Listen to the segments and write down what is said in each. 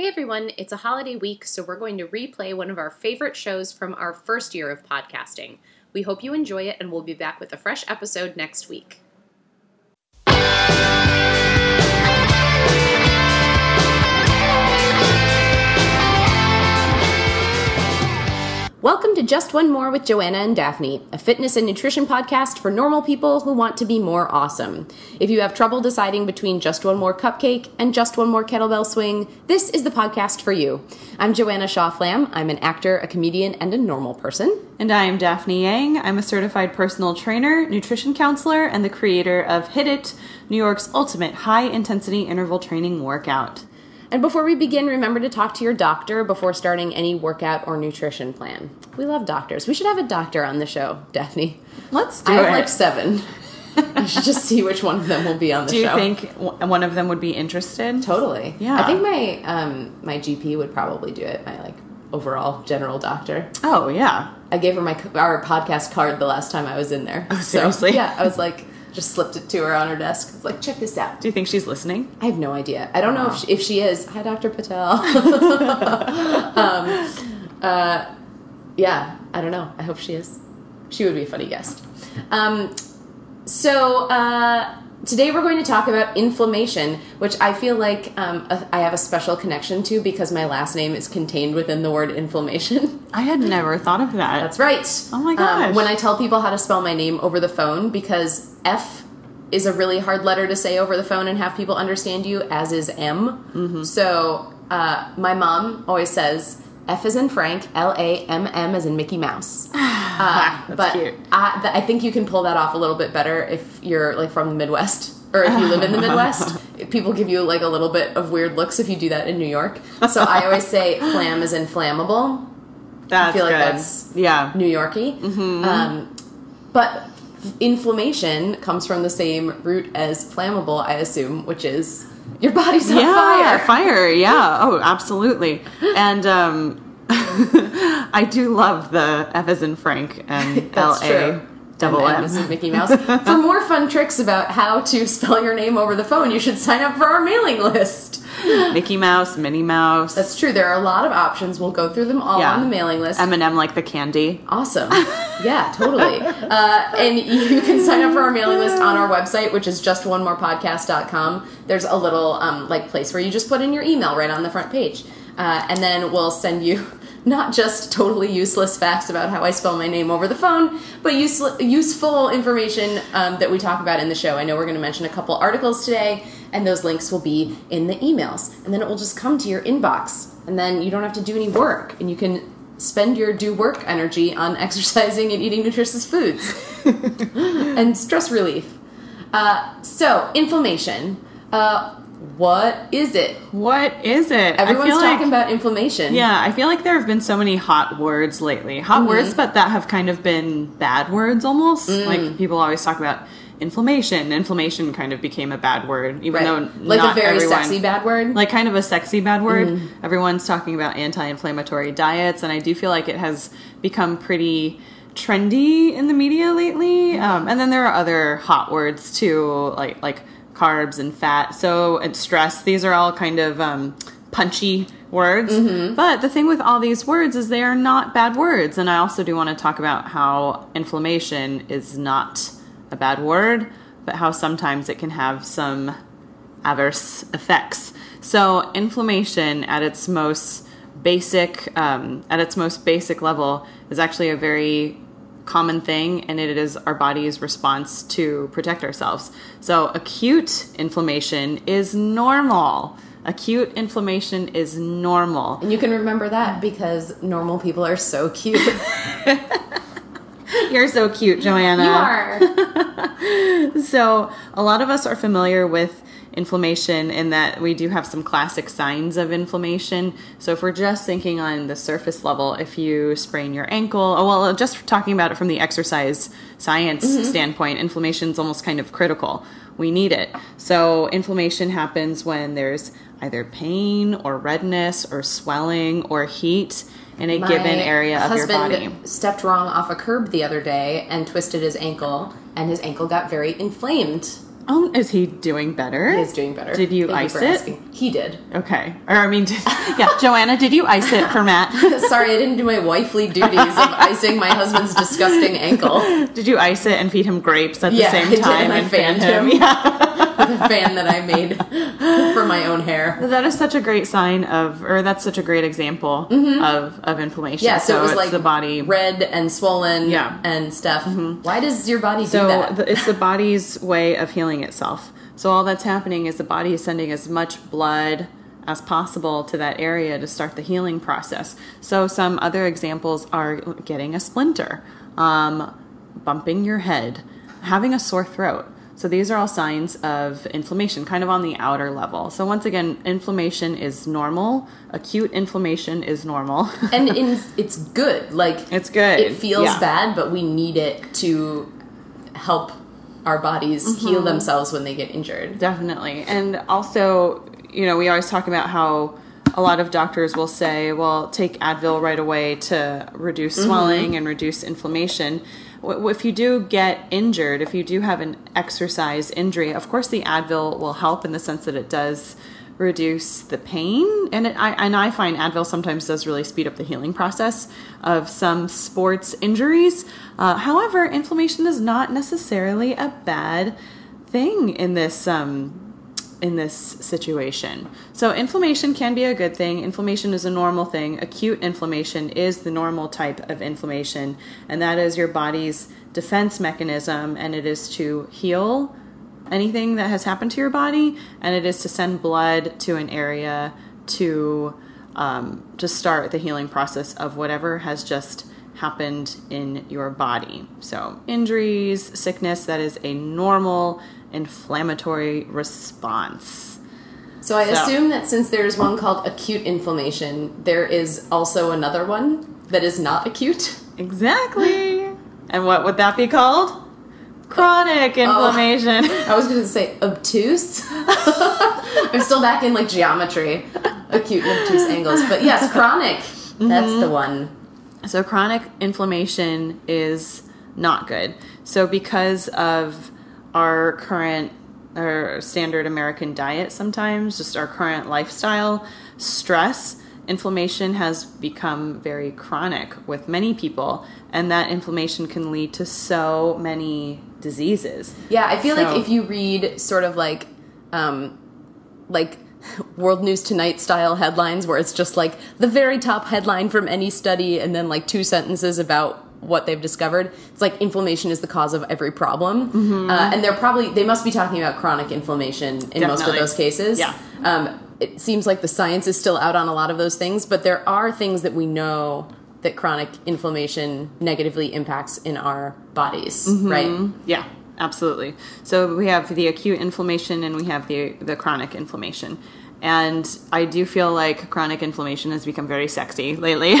Hey everyone, it's a holiday week, so we're going to replay one of our favorite shows from our first year of podcasting. We hope you enjoy it, and we'll be back with a fresh episode next week. Welcome to Just One More with Joanna and Daphne, a fitness and nutrition podcast for normal people who want to be more awesome. If you have trouble deciding between Just One More Cupcake and Just One More Kettlebell Swing, this is the podcast for you. I'm Joanna Shaw Flamm. I'm an actor, a comedian, and a normal person. And I am Daphne Yang. I'm a certified personal trainer, nutrition counselor, and the creator of Hit It, New York's ultimate high intensity interval training workout. And before we begin, remember to talk to your doctor before starting any workout or nutrition plan. We love doctors. We should have a doctor on the show, Daphne. Let's do I it. have like seven. I should just see which one of them will be on the show. do you show. think one of them would be interested? Totally. Yeah. I think my um my GP would probably do it. My like overall general doctor. Oh, yeah. I gave her my our podcast card the last time I was in there. Oh, seriously? So, yeah, I was like just slipped it to her on her desk. I was like, check this out. Do you think she's listening? I have no idea. I don't know if she, if she is. Hi, Dr. Patel. um, uh, yeah, I don't know. I hope she is. She would be a funny guest. Um, so uh, today we're going to talk about inflammation, which I feel like um, a- I have a special connection to because my last name is contained within the word inflammation. I had never thought of that. That's right. Oh my Um, when I tell people how to spell my name over the phone, because F is a really hard letter to say over the phone and have people understand you, as is M. Mm-hmm. So uh, my mom always says F is in Frank, L A M M is in Mickey Mouse. Uh, That's but cute. I, th- I think you can pull that off a little bit better if you're like from the Midwest. Or if you live in the Midwest, people give you like a little bit of weird looks if you do that in New York. So I always say Flamm is inflammable, That's feel like good. that's- yeah. New Yorkie. Mm-hmm. Um, but inflammation comes from the same root as flammable, I assume, which is your body's on yeah, fire. fire. Yeah. Oh, absolutely. And um, I do love the F as in Frank and L A double M M. is Mickey Mouse. For more fun tricks about how to spell your name over the phone, you should sign up for our mailing list. Mickey Mouse, Minnie Mouse. That's true. There are a lot of options. We'll go through them all Yeah. on the mailing list. M&M like the candy. Awesome. Yeah, totally. Uh, and you can sign up for our mailing list on our website, which is just one more justonemorepodcast.com. There's a little um, like place where you just put in your email right on the front page. Uh, and then we'll send you not just totally useless facts about how I spell my name over the phone, but useful, useful information um, that we talk about in the show. I know we're going to mention a couple articles today, and those links will be in the emails. And then it will just come to your inbox. And then you don't have to do any work, and you can spend your do work energy on exercising and eating nutritious foods and stress relief. Uh, so, inflammation. Uh, what is it? What is it? Everyone's talking like, about inflammation. Yeah, I feel like there have been so many hot words lately. Hot Mm-hmm. words, but that have kind of been bad words almost. Mm. Like people always talk about inflammation. Inflammation kind of became a bad word, even Right. though like not a very everyone, sexy bad word. like kind of a sexy bad word. Mm-hmm. Everyone's talking about anti-inflammatory diets, and I do feel like it has become pretty trendy in the media lately. Um, and then there are other hot words too, like like carbs and fat. So and stress. These are all kind of um, punchy words. Mm-hmm. But the thing with all these words is they are not bad words. And I also do want to talk about how inflammation is not a bad word, but how sometimes it can have some adverse effects. So, inflammation at its most basic, um, at its most basic level, is actually a very common thing, and it is our body's response to protect ourselves. So, acute inflammation is normal. Acute inflammation is normal. and you can remember that because normal people are so cute. You're so cute, Joanna. you are. So, a lot of us are familiar with inflammation in that we do have some classic signs of inflammation. So, if we're just thinking on the surface level, if you sprain your ankle, oh, well, just talking about it from the exercise science mm-hmm. standpoint, inflammation is almost kind of critical. We need it. So, inflammation happens when there's either pain or redness or swelling or heat in a given area of your husband body. stepped wrong off a curb the other day and twisted his ankle, and his ankle got very inflamed. Oh, is he doing better? He's doing better. Did you Thank ice for it? asking. He did. Okay. Or I mean, did, yeah, Joanna, did you ice it for Matt? Sorry, I didn't do my wifely duties of icing my husband's disgusting ankle Did you ice it and feed him grapes at the same time and I fan fanned him. Yeah. A fan that I made for my own hair. That is such a great sign of, or that's such a great example of, of inflammation. Mm-hmm. Yeah, so, it was it's like the body. red and swollen Yeah. Mm-hmm. and stuff. Why does your body do So that? the, it's the body's way of healing itself. So all that's happening is the body is sending as much blood as possible to that area to start the healing process. So some other examples are getting a splinter, um, bumping your head, having a sore throat. So these are all signs of inflammation, kind of on the outer level. So once again, inflammation is normal. Acute inflammation is normal. and in, it's good. Like It's good, It feels yeah. bad, but we need it to help our bodies Mm-hmm. heal themselves when they get injured. Definitely. And also, you know, we always talk about how a lot of doctors will say, well, take Advil right away to reduce Mm-hmm. swelling and reduce inflammation. If you do get injured, if you do have an exercise injury, of course the Advil will help in the sense that it does reduce the pain and it, I and I find Advil sometimes does really speed up the healing process of some sports injuries. Uh, however, inflammation is not necessarily a bad thing in this um, in this situation. So inflammation can be a good thing. Inflammation is a normal thing. Acute inflammation is the normal type of inflammation, and that is your body's defense mechanism, and it is to heal anything that has happened to your body, and it is to send blood to an area to um, to start the healing process of whatever has just happened in your body. So injuries, sickness, that is a normal inflammatory response. So I So- assume that since there's one called acute inflammation, there is also another one that is not acute. Exactly. and what would that be called? Chronic inflammation. I was going to say obtuse. I'm still back in like geometry, acute and obtuse angles. But yes, chronic. That's Mm-hmm. the one. So chronic inflammation is not good. So because of our current or standard American diet sometimes, just our current lifestyle, stress, inflammation has become very chronic with many people and that inflammation can lead to so many diseases. Yeah, I feel So- like if you read sort of like, um, like World News Tonight style headlines, where it's just like the very top headline from any study, and then like two sentences about what they've discovered. It's like inflammation is the cause of every problem, Mm-hmm. uh, and they're probably they must be talking about chronic inflammation in most of those cases. Yeah. Um, it seems like the science is still out on a lot of those things, but there are things that we know that chronic inflammation negatively impacts in our bodies, Mm-hmm. right? Yeah, absolutely. So we have the acute inflammation and we have the the chronic inflammation. And I do feel like chronic inflammation has become very sexy lately.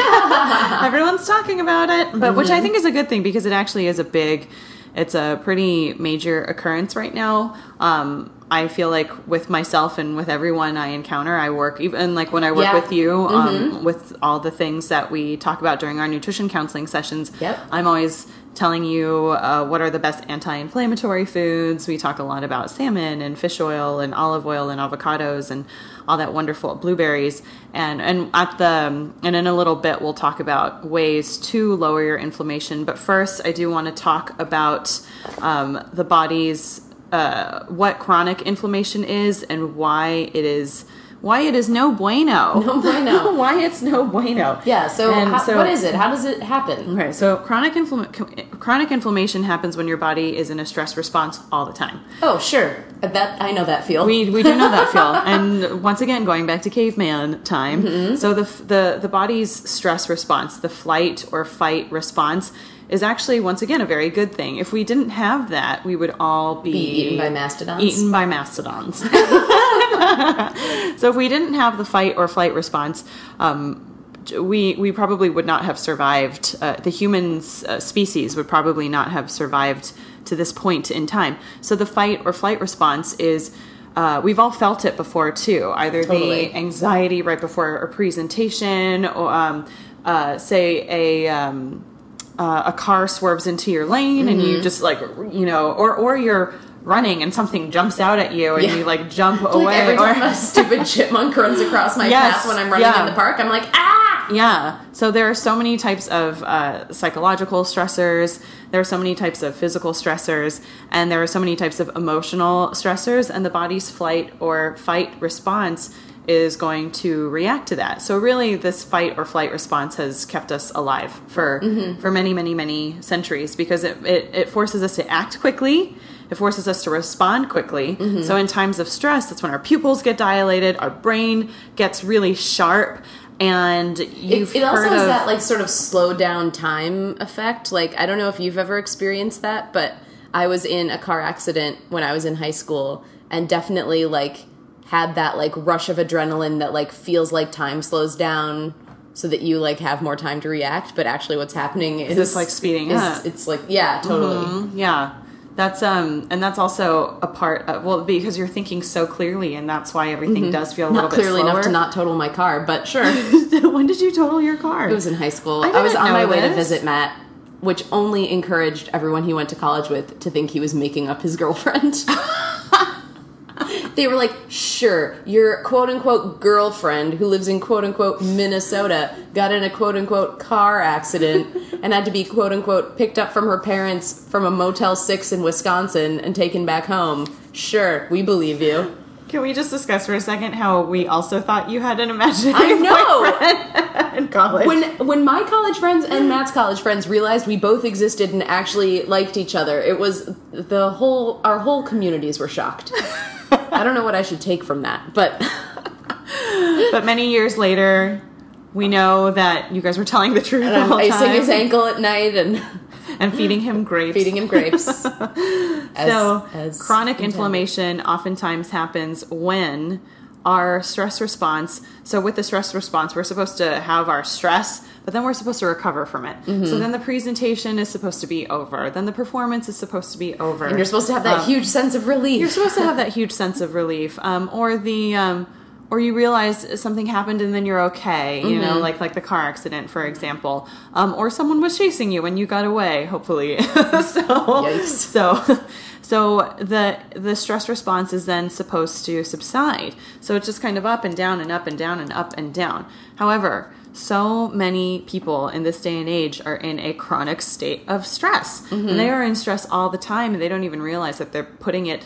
Everyone's talking about it, but which I think is a good thing because it actually is a big it's a pretty major occurrence right now. Um, I feel like with myself and with everyone I encounter, I work even like when I work Yeah. with you um, with all the things that we talk about during our nutrition counseling sessions. Yep. I'm always telling you uh, what are the best anti-inflammatory foods. We talk a lot about salmon and fish oil and olive oil and avocados and all that wonderful blueberries. And and at the and in a little bit we'll talk about ways to lower your inflammation. But first, I do want to talk about um, the body's uh, what chronic inflammation is and why it is why it is no bueno. No bueno. why it's no bueno. Yeah. So, how, so- what is it? How does it happen? Okay, so chronic infl- chronic inflammation happens when your body is in a stress response all the time. Oh, sure. That I know that feel. We, we do know that feel, and once again, going back to caveman time. Mm-hmm. So the the the body's stress response, the flight or fight response, is actually once again a very good thing. If we didn't have that, we would all be, Be eaten by mastodons? Eaten by mastodons. So if we didn't have the fight or flight response, um, we we probably would not have survived. Uh, the human uh, species would probably not have survived to this point in time. So the fight or flight response is. Uh, we've all felt it before too. Either Totally. the anxiety right before a presentation, or um, uh, say a um, uh, a car swerves into your lane and Mm-hmm. you just like you know or or you're running and something jumps out at you and Yeah. you like jump Like away every or time a stupid chipmunk runs across my Yes, path when I'm running yeah. in the park, I'm like, ah! Yeah. So there are so many types of uh, psychological stressors. There are so many types of physical stressors, and there are so many types of emotional stressors. And the body's flight or fight response is going to react to that. So really, this fight or flight response has kept us alive for for many, many, many centuries because it, it, it forces us to act quickly. It forces us to respond quickly. So in times of stress, that's when our pupils get dilated, our brain gets really sharp, and you've It, it also has that like sort of slow down time effect. Like I don't know if you've ever experienced that, but I was in a car accident when I was in high school, and definitely like had that like rush of adrenaline that like feels like time slows down so that you like have more time to react but actually what's happening is this, like, speeding is- up? it's like yeah totally Mm-hmm. yeah. That's um and that's also a part of well because you're thinking so clearly and that's why everything does feel a not little clearly bit slower. enough to not total my car but sure when did you total your car? It was in high school. I I, was on my way to visit Matt, which only encouraged everyone he went to college with to think he was making up his girlfriend. they were like, sure, your quote unquote girlfriend who lives in quote unquote Minnesota got in a quote unquote car accident and had to be quote unquote picked up from her parents from a Motel 6 in Wisconsin and taken back home. Sure, we believe you. Can we just discuss for a second how we also thought you had an imaginary I know! boyfriend in college? when when my college friends and Matt's college friends realized we both existed and actually liked each other, it was the whole our whole communities were shocked. I don't know what I should take from that, but but many years later, we know that you guys were telling the truth the I'm icing time his ankle at night and and feeding him grapes. feeding him grapes. As- so as chronic intended. inflammation oftentimes happens when our stress response so with the stress response we're supposed to have our stress but then we're supposed to recover from it Mm-hmm. so then the presentation is supposed to be over then the performance is supposed to be over And you're supposed to have that Um, huge sense of relief. you're supposed to have that huge sense of relief um, or the um, or you realize something happened and then you're okay you know like like the car accident for example um, or someone was chasing you and you got away hopefully. So Yikes. so so the the stress response is then supposed to subside. So it's just kind of up and down and up and down and up and down. However so many people in this day and age are in a chronic state of stress. And they are in stress all the time and they don't even realize that they're putting it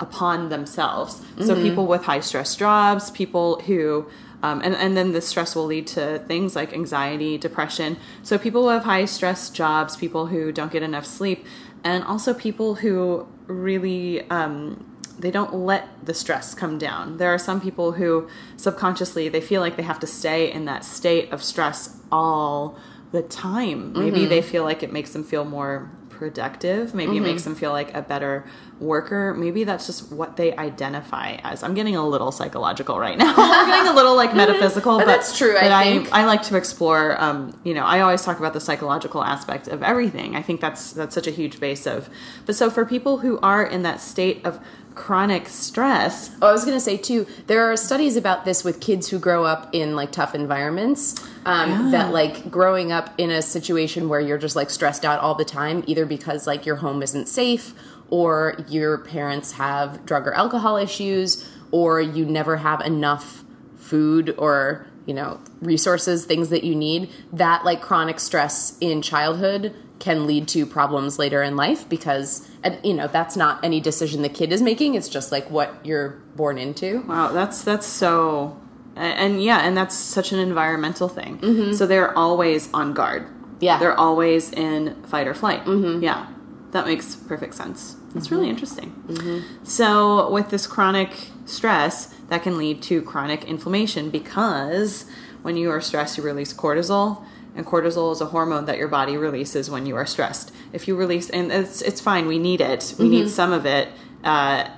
upon themselves. So people with high stress jobs, people who um, and, and then the stress will lead to things like anxiety, depression. So people who have high stress jobs, people who don't get enough sleep, and also people who really um, they don't let the stress come down. There are some people who subconsciously they feel like they have to stay in that state of stress all the time. Maybe they feel like it makes them feel more productive. Maybe it makes them feel like a better worker. Maybe that's just what they identify as. I'm getting a little psychological right now. I'm getting a little like metaphysical, But but, that's true, I but think. I like to explore. Um, you know, I always talk about the psychological aspect of everything. I think that's that's such a huge base of. But so for people who are in that state of chronic stress, Oh, I was gonna say too. There are studies about this with kids who grow up in like tough environments. Um, That like growing up in a situation where you're just like stressed out all the time, either because like your home isn't safe, or your parents have drug or alcohol issues, or you never have enough food or you know resources, things that you need. That like chronic stress in childhood can lead to problems later in life because and you know that's not any decision the kid is making it's just like what you're born into Wow, that's that's so, and, yeah, and that's such an environmental thing. Mm-hmm. So they're always on guard. Yeah. they're always in fight or flight. Mm-hmm. Yeah, that makes perfect sense. That's mm-hmm. really interesting. Mm-hmm. So with this chronic stress, that can lead to chronic inflammation because when you are stressed, you release cortisol. And cortisol is a hormone that your body releases when you are stressed. If you release, and it's it's fine, we need it. We need some of it. Uh,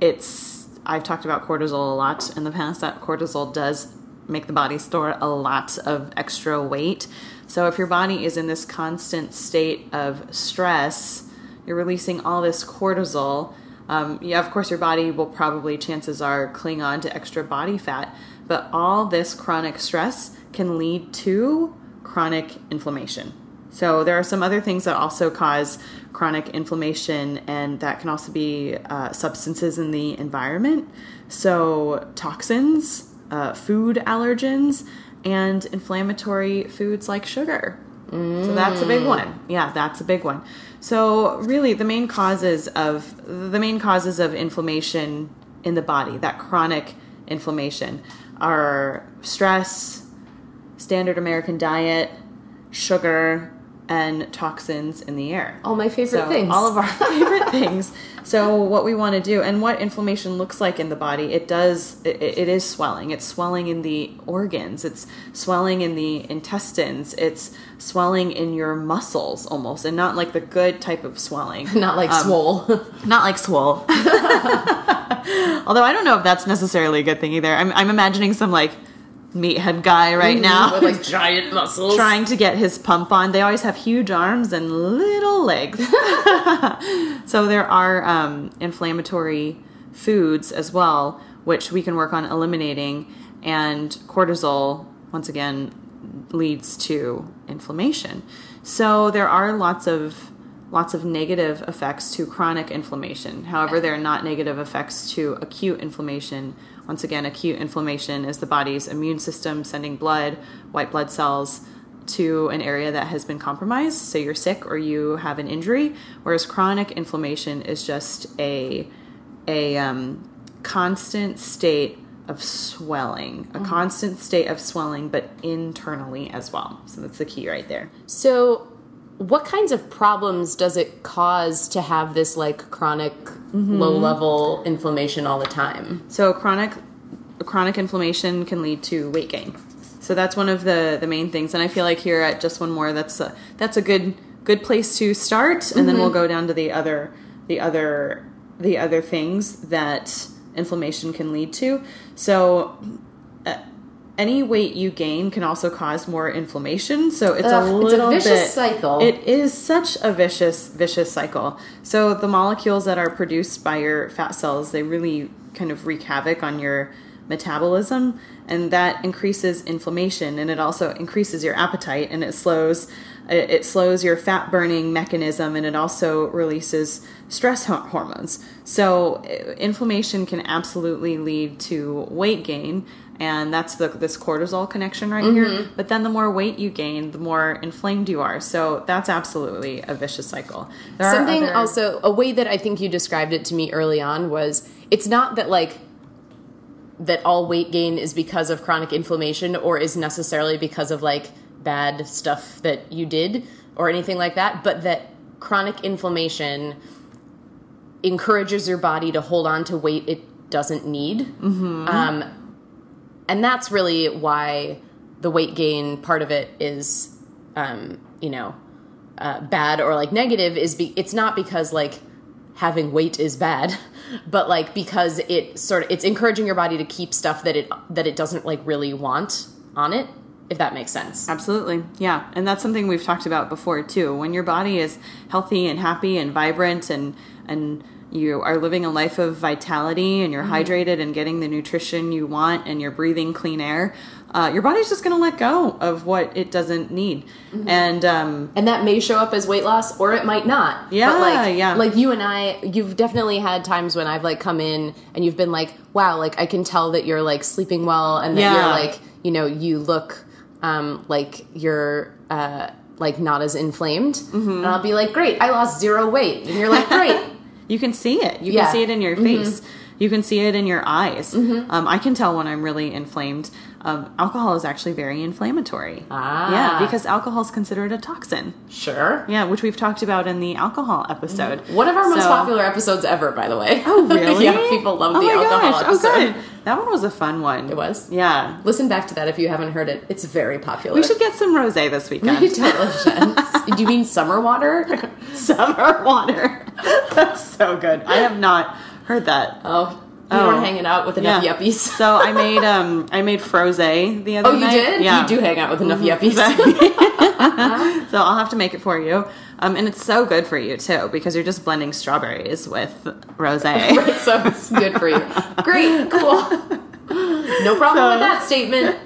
it's I've talked about cortisol a lot in the past that cortisol does make the body store a lot of extra weight. So if your body is in this constant state of stress, you're releasing all this cortisol. Um, yeah, of course, your body will probably, chances are, cling on to extra body fat. But all this chronic stress can lead to chronic inflammation. So there are some other things that also cause chronic inflammation, and that can also be uh, substances in the environment. So toxins, uh, food allergens, and inflammatory foods like sugar. So that's a big one. Yeah, that's a big one. So really, the main causes of the main causes of inflammation in the body, that chronic inflammation, are stress, standard American diet, sugar, and toxins in the air. All my favorite So, things. All of our favorite things. So what we want to do and what inflammation looks like in the body, it does it, it is swelling. It's swelling in the organs. It's swelling in the intestines. It's swelling in your muscles almost and not like the good type of swelling. Not like Um, swole. Not like swole. Although I don't know if that's necessarily a good thing either. I'm, I'm imagining some like meathead guy right now With like giant muscles. trying to get his pump on. They always have huge arms and little legs. so there are um, inflammatory foods as well, which we can work on eliminating. And cortisol, once again, leads to inflammation. So there are lots of lots of negative effects to chronic inflammation. However, there are not negative effects to acute inflammation. Once again, acute inflammation is the body's immune system sending blood, white blood cells to an area that has been compromised. So you're sick or you have an injury, whereas chronic inflammation is just a a um, constant state of swelling, a constant state of swelling, but internally as well. So that's the key right there. So, what kinds of problems does it cause to have this like chronic Mm-hmm. low level inflammation all the time? So chronic chronic inflammation can lead to weight gain. So that's one of the the main things. And I feel like here at just one more, that's a, that's a good good place to start, and then we'll go down to the other the other the other things that inflammation can lead to. So. Uh, any weight you gain can also cause more inflammation, so it's Ugh, a it's a vicious bit. cycle. It is such a vicious vicious cycle so the molecules that are produced by your fat cells they really kind of wreak havoc on your metabolism and that increases inflammation and it also increases your appetite and it slows it slows your fat burning mechanism and it also releases stress hormones so uh, inflammation can absolutely lead to weight gain and that's the this cortisol connection right here. But then the more weight you gain, the more inflamed you are. So that's absolutely a vicious cycle. There are Something other- also, a way that I think you described it to me early on was it's not that like that all weight gain is because of chronic inflammation or is necessarily because of like bad stuff that you did or anything like that, but that chronic inflammation encourages your body to hold on to weight it doesn't need. Mm-hmm. Um, and that's really why the weight gain part of it is, um, you know, uh, bad or like negative is be- it's not because like having weight is bad but like because it sort of it's encouraging your body to keep stuff that it that it doesn't like really want on it if that makes sense Absolutely. Yeah. And that's something we've talked about before too. When your body is healthy and happy and vibrant and and you are living a life of vitality and you're hydrated and getting the nutrition you want and you're breathing clean air, uh, your body's just going to let go of what it doesn't need. And um, and that may show up as weight loss or it might not Yeah, but like yeah. like you and i you've definitely had times when i've like come in and you've been like wow like i can tell that you're like sleeping well and that Yeah. you're like you know you look um like you're uh like not as inflamed Mm-hmm. and i'll be like great i lost zero weight and you're like great You can see it. You Yeah. can see it in your face. You can see it in your eyes. Um, I can tell when I'm really inflamed. Um, alcohol is actually very inflammatory. Ah. Yeah, because alcohol is considered a toxin. sure Yeah, which we've talked about in the alcohol episode. one of our most popular episodes ever by the way Oh, really? yeah people love oh the alcohol gosh. episode Oh, good. That one was a fun one. It was? Yeah. listen back to that if you haven't heard it it's very popular We should get some rosé this weekend. totally should. Do you mean summer water? Summer water. That's so good. I have not heard that. Oh, you Oh. weren't hanging out with enough Yeah. yuppies. So I made um I made frosé the other day. Oh, you night. did? Yeah. You do hang out with enough yuppies. So I'll have to make it for you. Um, and it's so good for you too because you're just blending strawberries with rosé. Right, so it's good for you. Great, cool. No problem with that statement.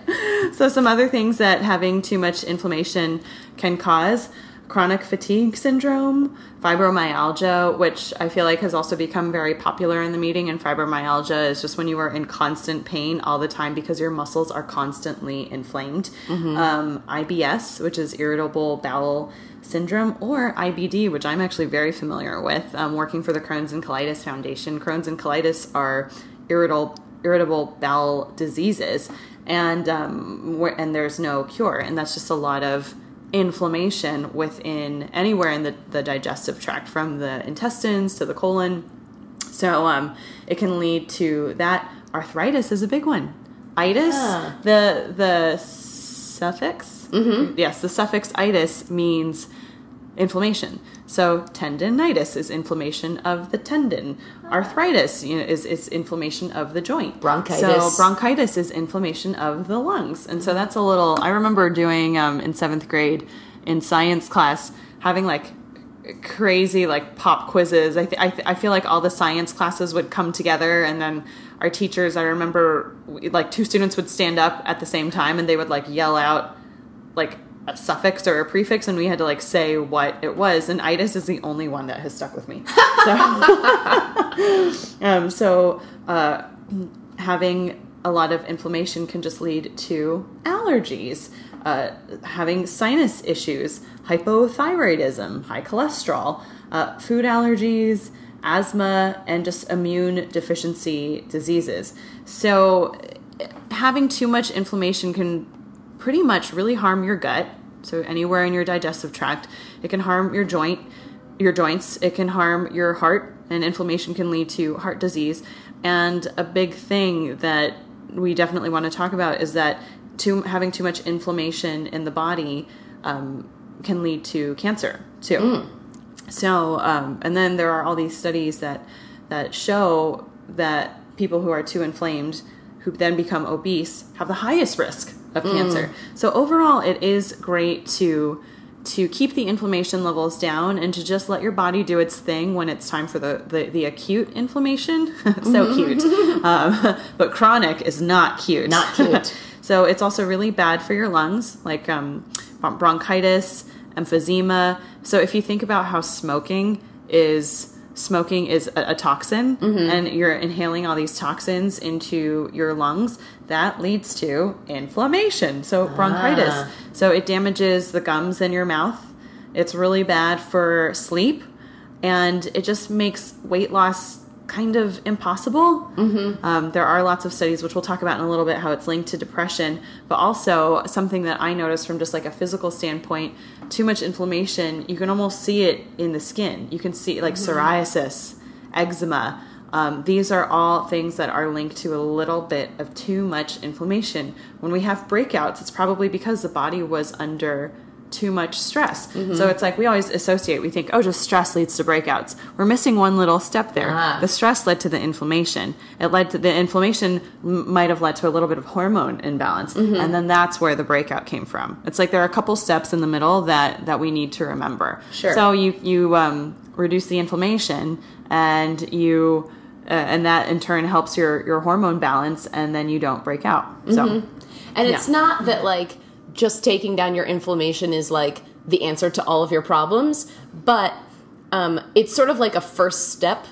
so some other things that having too much inflammation can cause chronic fatigue syndrome, fibromyalgia, which I feel like has also become very popular in the meeting. And fibromyalgia is just when you are in constant pain all the time because your muscles are constantly inflamed. Um, IBS, which is irritable bowel syndrome, or IBD, which I'm actually very familiar with, um, working for the Crohn's and Colitis Foundation. Crohn's and colitis are irritable irritable bowel diseases, and um, and there's no cure, and that's just a lot of inflammation within anywhere in the, the digestive tract, from the intestines to the colon. So um, it can lead to that. Arthritis is a big one. Itis, Ah. the the suffix, mm-hmm. yes, the suffix itis means inflammation. So tendonitis is inflammation of the tendon. Arthritis you know, is, is inflammation of the joint. Bronchitis. So bronchitis is inflammation of the lungs. And so that's a little, I remember doing um, in seventh grade in science class, having like crazy like pop quizzes. I, th- I, th- I feel like all the science classes would come together and then our teachers, I remember like two students would stand up at the same time and they would like yell out like a suffix or a prefix and we had to like say what it was and itis is the only one that has stuck with me. So, um, so uh, having a lot of inflammation can just lead to allergies uh, having sinus issues hypothyroidism high cholesterol uh, food allergies asthma and just immune deficiency diseases. So having too much inflammation can pretty much really harm your gut. So anywhere in your digestive tract, it can harm your joint, your joints. It can harm your heart, and inflammation can lead to heart disease. And a big thing that we definitely want to talk about is that too having too much inflammation in the body um, can lead to cancer too. So, um, and then there are all these studies that that show that people who are too inflamed, who then become obese, have the highest risk of cancer. So overall, it is great to to keep the inflammation levels down and to just let your body do its thing when it's time for the the, the acute inflammation. so cute, um, but chronic is not cute. Not cute. so it's also really bad for your lungs, like um, bronchitis, emphysema. So if you think about how smoking is smoking is a, a toxin and you're inhaling all these toxins into your lungs that leads to inflammation so bronchitis. Ah. so it damages the gums in your mouth. It's really bad for sleep and it just makes weight loss kind of impossible. Mm-hmm. Um, there are lots of studies, which we'll talk about in a little bit, how it's linked to depression, but also something that I noticed from just like a physical standpoint too much inflammation, you can almost see it in the skin. You can see like psoriasis, eczema. Um, these are all things that are linked to a little bit of too much inflammation. When we have breakouts, it's probably because the body was under too much stress. So it's like we always associate, we think, oh, just stress leads to breakouts. We're missing one little step there. Ah. The stress led to the inflammation. It led to the inflammation might have led to a little bit of hormone imbalance. And then that's where the breakout came from. It's like there are a couple steps in the middle that, that we need to remember. Sure. So you, you um, reduce the inflammation and you, uh, and that in turn helps your, your hormone balance and then you don't break out. So And it's not that like just taking down your inflammation is like the answer to all of your problems, but um, it's sort of like a first step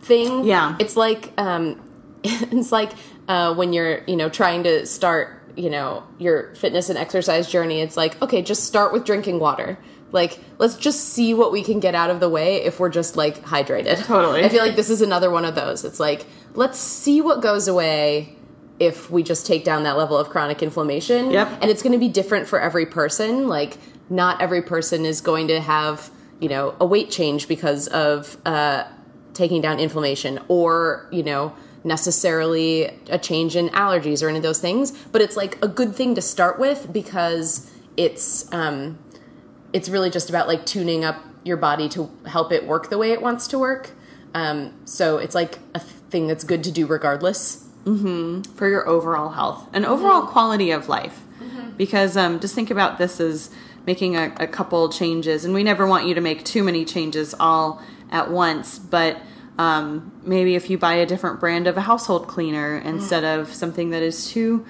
thing. Yeah. It's like um, it's like uh, when you're you know trying to start you know your fitness and exercise journey. It's like okay, just start with drinking water. Like let's just see what we can get out of the way if we're just like hydrated. Totally. I feel like this is another one of those. It's like let's see what goes away if we just take down that level of chronic inflammation. Yep. And it's going to be different for every person. Like, not every person is going to have, you know, a weight change because of uh, taking down inflammation or, you know, necessarily a change in allergies or any of those things. But it's like a good thing to start with because it's, um, it's really just about like tuning up your body to help it work the way it wants to work. Um, so it's like a thing that's good to do regardless. Mm-hmm. for your overall health and overall mm-hmm. quality of life. Mm-hmm. Because um, just think about this as making a, a couple changes, and we never want you to make too many changes all at once, but um, maybe if you buy a different brand of a household cleaner instead mm. of something that is too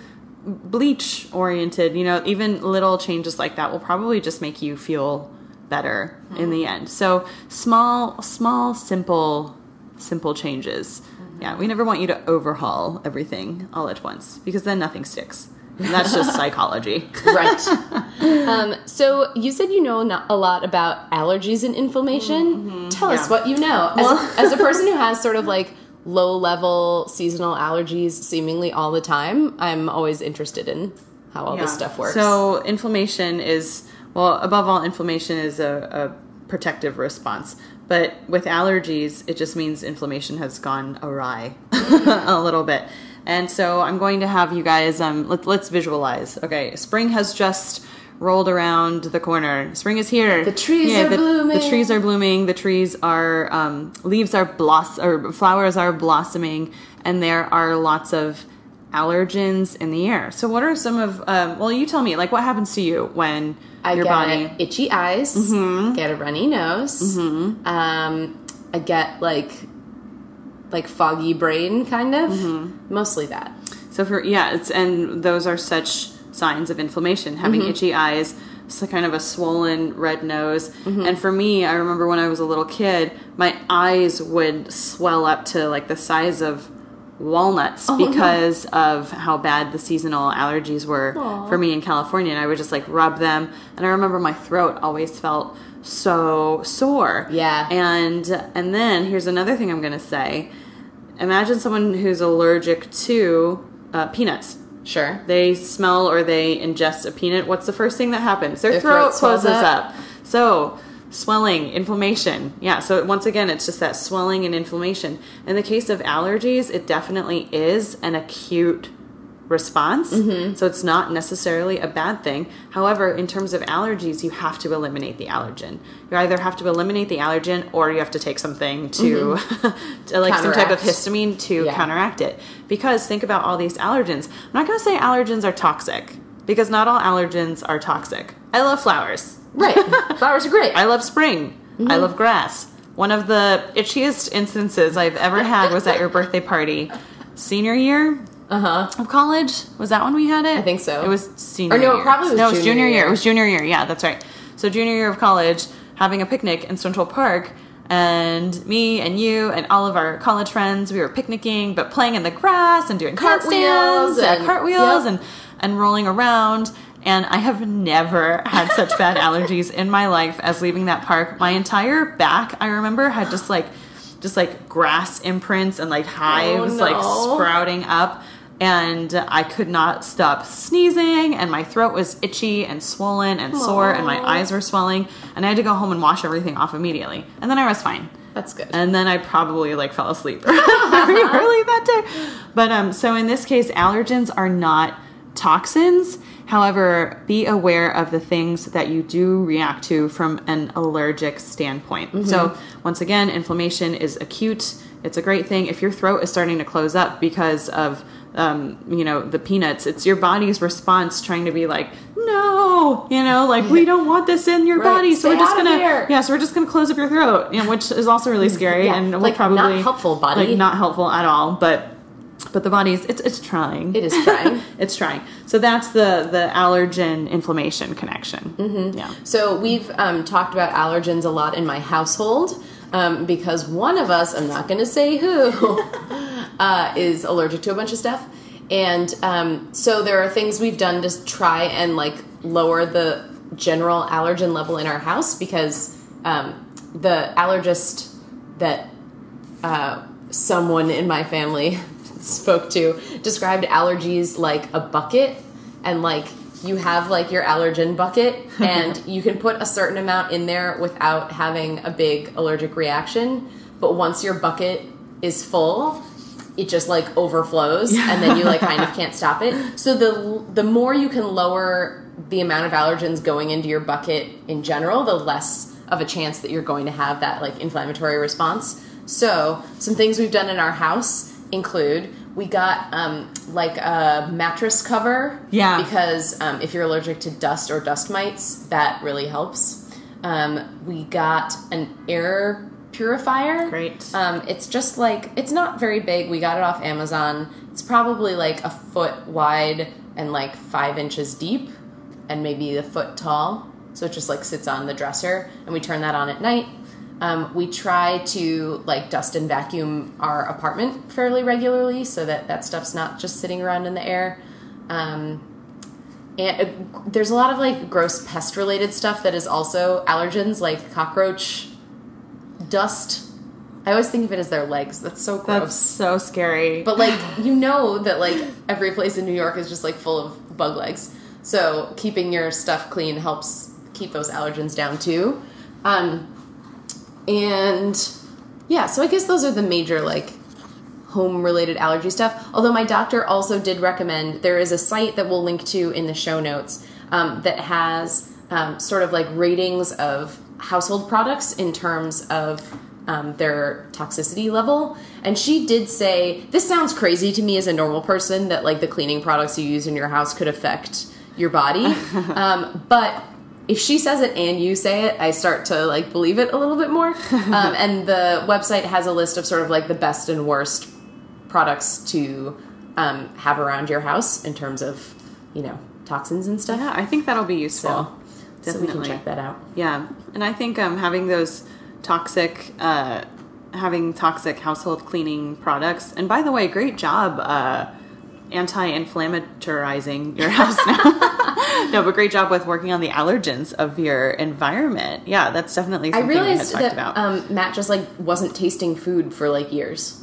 bleach oriented, you know, even little changes like that will probably just make you feel better in mm. the end. So small, small, simple, simple changes. Yeah, we never want you to overhaul everything all at once because then nothing sticks. And that's just psychology. right. Um, so you said you know a lot about allergies and inflammation. Tell us Mm-hmm. yeah. what you know. As, Well- a, as a person who has sort of like low level seasonal allergies seemingly all the time, I'm always interested in how all this stuff works. So inflammation is well, above all, inflammation is a, a protective response. But with allergies, it just means inflammation has gone awry a little bit. And so I'm going to have you guys um, let, let's visualize. Okay, spring has just rolled around the corner. Spring is here. The trees are the, blooming. The trees are blooming. The trees are um, leaves are bloss or flowers are blossoming, and there are lots of allergens in the air. So, what are some of? Um, well, you tell me. Like, what happens to you when I your get body? itchy eyes, Mm-hmm. get a runny nose. Um, I get like like foggy brain, kind of. Mm-hmm. Mostly that. So for yeah, it's and those are such signs of inflammation. Having Mm-hmm. itchy eyes, so kind of a swollen red nose, Mm-hmm. and for me, I remember when I was a little kid, my eyes would swell up to like the size of walnuts Oh, no. because of how bad the seasonal allergies were Aw. for me in California, and I would just like rub them, and I remember my throat always felt so sore. Yeah. And and then here's another thing I'm gonna say. Imagine someone who's allergic to uh, peanuts. Sure. They smell or they ingest a peanut. What's the first thing that happens? Their, Their throat, throat closes up. up. So swelling, inflammation. Yeah. So once again, it's just that swelling and inflammation. In the case of allergies, it definitely is an acute response. Mm-hmm. So it's not necessarily a bad thing. However, in terms of allergies, you have to eliminate the allergen. You either have to eliminate the allergen or you have to take something to, to like some type of histamine to Mm-hmm. Yeah. counteract it. Because think about all these allergens. I'm not going to say allergens are toxic because not all allergens are toxic. I love flowers. Right. Flowers are great. I love spring. I Mm-hmm. love grass. One of the itchiest instances I've ever had was at your birthday party. Senior year Uh huh. of college? Was that when we had it? I think so. It was senior Or no, it year. probably was no, it was junior year. year. It was junior year. Yeah, that's right. So junior year of college, having a picnic in Central Park, and me and you and all of our college friends, we were picnicking, but playing in the grass and doing Cartwheels cartwheels, and, and- cartwheels, yep. and and rolling around. And I have never had such bad allergies in my life as leaving that park. My entire back, I remember, had just like just like grass imprints and like hives like no. sprouting up and I could not stop sneezing and my throat was itchy and swollen and sore and my eyes were swelling and I had to go home and wash everything off immediately. And then I was fine. That's good. And then I probably like fell asleep very early that day. But um so in this case allergens are not toxins. However, be aware of the things that you do react to from an allergic standpoint. So, once again, inflammation is acute. It's a great thing. If your throat is starting to close up because of, um, you know, the peanuts, it's your body's response trying to be like, no, you know, like we don't want this in your Right. body. So Stay we're just gonna, yeah, so we're just gonna close up your throat, you know, which is also really scary Yeah, and will probably not helpful, body. like not helpful at all. But but the body's it's it's trying. It is trying. it's trying. So that's the the allergen inflammation connection. Mm-hmm. Yeah. So we've um, talked about allergens a lot in my household um, because one of us, I'm not going to say who, uh, is allergic to a bunch of stuff, and um, so there are things we've done to try and like lower the general allergen level in our house because um, the allergist that uh, someone in my family spoke to described allergies like a bucket and like you have like your allergen bucket and you can put a certain amount in there without having a big allergic reaction but once your bucket is full it just like overflows and then you like kind of can't stop it. So the the more you can lower the amount of allergens going into your bucket in general the less of a chance that you're going to have that like inflammatory response. So some things we've done in our house include we got um, like a mattress cover Yeah. because um, if you're allergic to dust or dust mites that really helps um, we got an air purifier Great. um, it's just like it's not very big. We got it off Amazon. It's probably like a foot wide and like five inches deep, and maybe a foot tall. so it just like sits on the dresser, and we turn that on at night. Um, we try to like dust and vacuum our apartment fairly regularly so that that stuff's not just sitting around in the air. Um, and uh, there's a lot of like gross pest related stuff that is also allergens, like cockroach dust. I always think of it as their legs. That's so gross. That's so scary. But like you know that like every place in New York is just like full of bug legs. So keeping your stuff clean helps keep those allergens down too. Um, and yeah, so I guess those are the major like home related allergy stuff. Although my doctor also did recommend there is a site that we'll link to in the show notes um, that has um, sort of like ratings of household products in terms of um, their toxicity level. And she did say, This sounds crazy to me as a normal person that like the cleaning products you use in your house could affect your body. um, but if she says it and you say it, I start to like believe it a little bit more. Um, and the website has a list of sort of like the best and worst products to um, have around your house in terms of, you know, toxins and stuff. yeah, I think that'll be useful. So, so we Definitely. can check that out. Yeah, and I think um, having those toxic, uh, having toxic household cleaning products. And by the way, great job uh, anti-inflammatorizing your house now. No, but great job with working on the allergens of your environment. Yeah, that's definitely I something we had realized talked that about um, Matt just like wasn't tasting food for like years.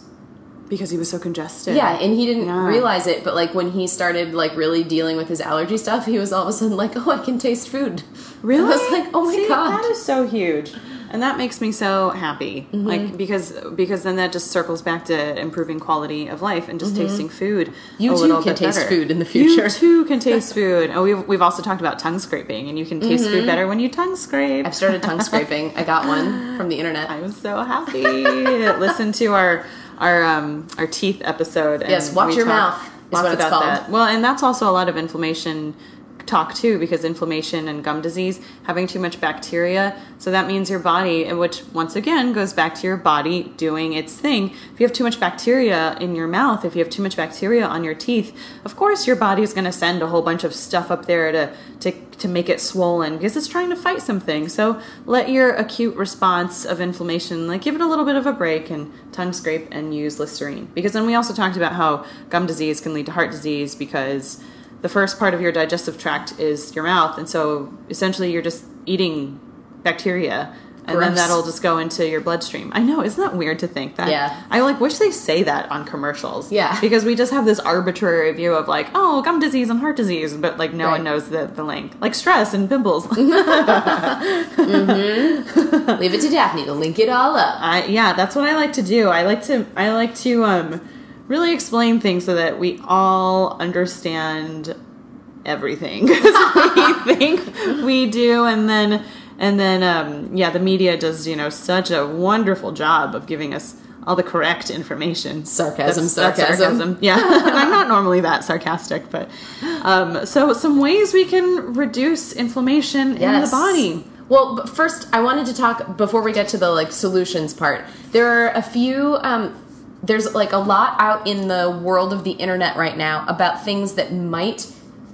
because he was so congested. Yeah, and he didn't Yeah. realize it, but like when he started like really dealing with his allergy stuff, he was all of a sudden like, "Oh, I can taste food." Really? I was like, "Oh my See, god!" that is so huge, and that makes me so happy. Mm-hmm. Like because because then that just circles back to improving quality of life and just tasting food. Mm-hmm. You a too little can bit taste better. food in the future. You too can taste food. Oh, we've we've also talked about tongue scraping, and you can taste Mm-hmm. food better when you tongue scrape. I've started tongue scraping. I got one from the internet. i'm so happy. Listen to our our um our teeth episode. And Yes, watch your talk mouth is lots what it's about called. that. Well, and that's also a lot of inflammation talk too, because inflammation and gum disease having too much bacteria. So that means your body, which once again goes back to your body doing its thing. If you have too much bacteria in your mouth, if you have too much bacteria on your teeth, of course your body is going to send a whole bunch of stuff up there to to to make it swollen because it's trying to fight something. So let your acute response of inflammation, like give it a little bit of a break and tongue scrape and use Listerine. Because then we also talked about how gum disease can lead to heart disease because the first part of your digestive tract is your mouth, and so essentially you're just eating bacteria. And then that'll just go into your bloodstream. I know, isn't that weird to think that? Yeah. I like wish they say that on commercials. Yeah. Because we just have this arbitrary view of like, oh, gum disease and heart disease, but like no Right. one knows the, the link. Like stress and pimples. Leave it to Daphne to link it all up. I yeah, that's what I like to do. I like to I like to um really explain things so that we all understand everything 'Cause we think we do and then and then um yeah, the media does, you know, such a wonderful job of giving us all the correct information. Sarcasm, That's- that's sarcasm. Yeah, and I'm not normally that sarcastic, but um, so some ways we can reduce inflammation in the body. Well, first, I wanted to talk before we get to the like solutions part. There are a few. Um, there's like a lot out in the world of the internet right now about things that might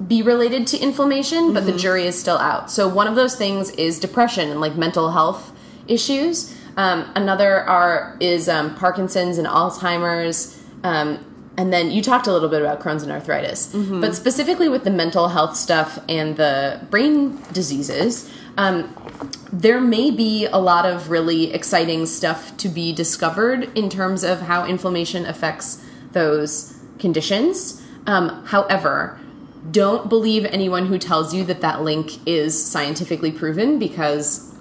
be related to inflammation, but the jury is still out. So one of those things is depression and like mental health issues. Um, another are is um, Parkinson's and Alzheimer's. Um, and then you talked a little bit about Crohn's and arthritis, but specifically with the mental health stuff and the brain diseases, um, there may be a lot of really exciting stuff to be discovered in terms of how inflammation affects those conditions. Um, however, don't believe anyone who tells you that that link is scientifically proven because